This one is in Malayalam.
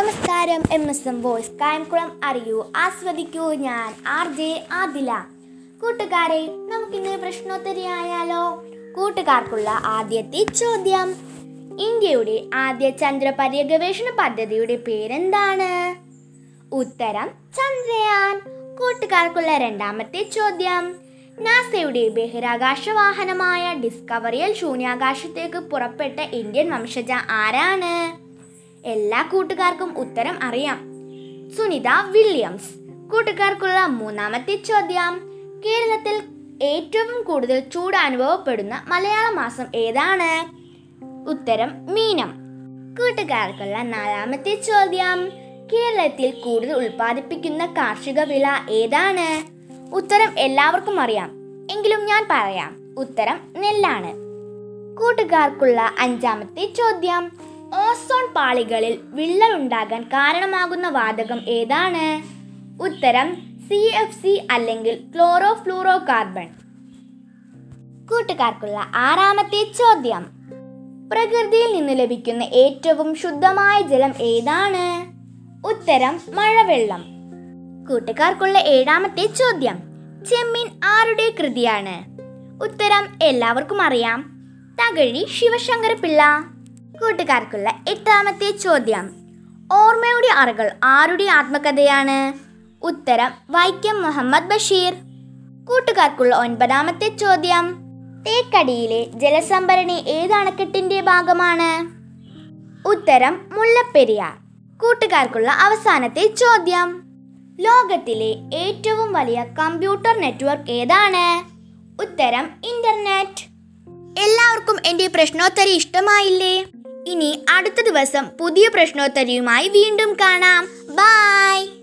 നമസ്കാരം. M S M voice Kayamkulam അറിയൂ. ആസ്വദിക്കൂ ഞാൻ ആർ ജെ ആദില. കൂട്ടുകാരെ നമുക്കിന്ന് പ്രശ്നോത്തരിയായാലോ? കൂട്ടുകാർക്കുള്ള ആദ്യത്തെ ചോദ്യം. ഇന്ത്യയുടെ ആദ്യ ചന്ദ്ര പര്യഗവേഷണ പദ്ധതിയുടെ പേരെന്താണ്? ഉത്തരം ചന്ദ്രയാൻ. കൂട്ടുകാർക്കുള്ള രണ്ടാമത്തെ ചോദ്യം. നാസയുടെ ബഹിരാകാശ വാഹനമായ ഡിസ്കവറിയൽ ശൂന്യാകാശത്തേക്ക് പുറപ്പെട്ട ഇന്ത്യൻ വംശജ ആരാണ്? എല്ലാ കൂട്ടുകാർക്കും ഉത്തരം അറിയാം. സുനിത വില്യംസ്. കൂട്ടുകാർക്കുള്ള മൂന്നാമത്തെ ചോദ്യം. കേരളത്തിൽ ഏറ്റവും കൂടുതൽ ചൂട് അനുഭവപ്പെടുന്ന മലയാള മാസം ഏതാണ്? ഉത്തരം മീനം. കൂട്ടുകാർക്കുള്ള നാലാമത്തെ ചോദ്യം. കേരളത്തിൽ കൂടുതൽ ഉൽപ്പാദിപ്പിക്കുന്ന കാർഷിക വിള ഏതാണ്? ഉത്തരം എല്ലാവർക്കും അറിയാം. എങ്കിലും ഞാൻ പറയാം. ഉത്തരം നെല്ലാണ്. കൂട്ടുകാർക്കുള്ള അഞ്ചാമത്തെ ചോദ്യം. ഓസോൺ പാളികളിൽ വിള്ളൽ ഉണ്ടാകാൻ കാരണമാകുന്ന വാതകം ഏതാണ്? ഉത്തരം സി എഫ് സി അല്ലെങ്കിൽ ക്ലോറോ ഫ്ലൂറോ കാർബൺ കൂട്ടുകാർക്കുള്ള ആറാമത്തെ ചോദ്യം. പ്രകൃതിയിൽ നിന്ന് ലഭിക്കുന്ന ഏറ്റവും ശുദ്ധമായ ജലം ഏതാണ്? ഉത്തരം മഴവെള്ളം. കൂട്ടുകാർക്കുള്ള ഏഴാമത്തെ ചോദ്യം. ചെമ്മീൻ ആരുടെ കൃതിയാണ്? ഉത്തരം എല്ലാവർക്കും അറിയാം. തകഴി ശിവശങ്കര പിള്ള കൂട്ടുകാർക്കുള്ള എട്ടാമത്തെ ചോദ്യം. ഓർമ്മയുടെ അറകൾ ആരുടെ ആത്മകഥയാണ്? ഉത്തരം വൈക്കം മുഹമ്മദ് ബഷീർ. കൂട്ടുകാർക്കുള്ള ഒൻപതാമത്തെ ചോദ്യം. തേക്കടിയിലെ ജലസംഭരണി ഏത് അണക്കെട്ടിന്റെ ഭാഗമാണ്? ഉത്തരം മുല്ലപ്പെരിയാർ. കൂട്ടുകാർക്കുള്ള അവസാനത്തെ ചോദ്യം. ലോകത്തിലെ ഏറ്റവും വലിയ കമ്പ്യൂട്ടർ നെറ്റ്വർക്ക് ഏതാണ്? ഉത്തരം ഇന്റർനെറ്റ്. എല്ലാവർക്കും എന്റെ പ്രശ്നോത്തരി ഇഷ്ടമായില്ലേ? ഇനി അടുത്ത ദിവസം പുതിയ പ്രശ്നോത്തരിയുമായി വീണ്ടും കാണാം. ബൈ.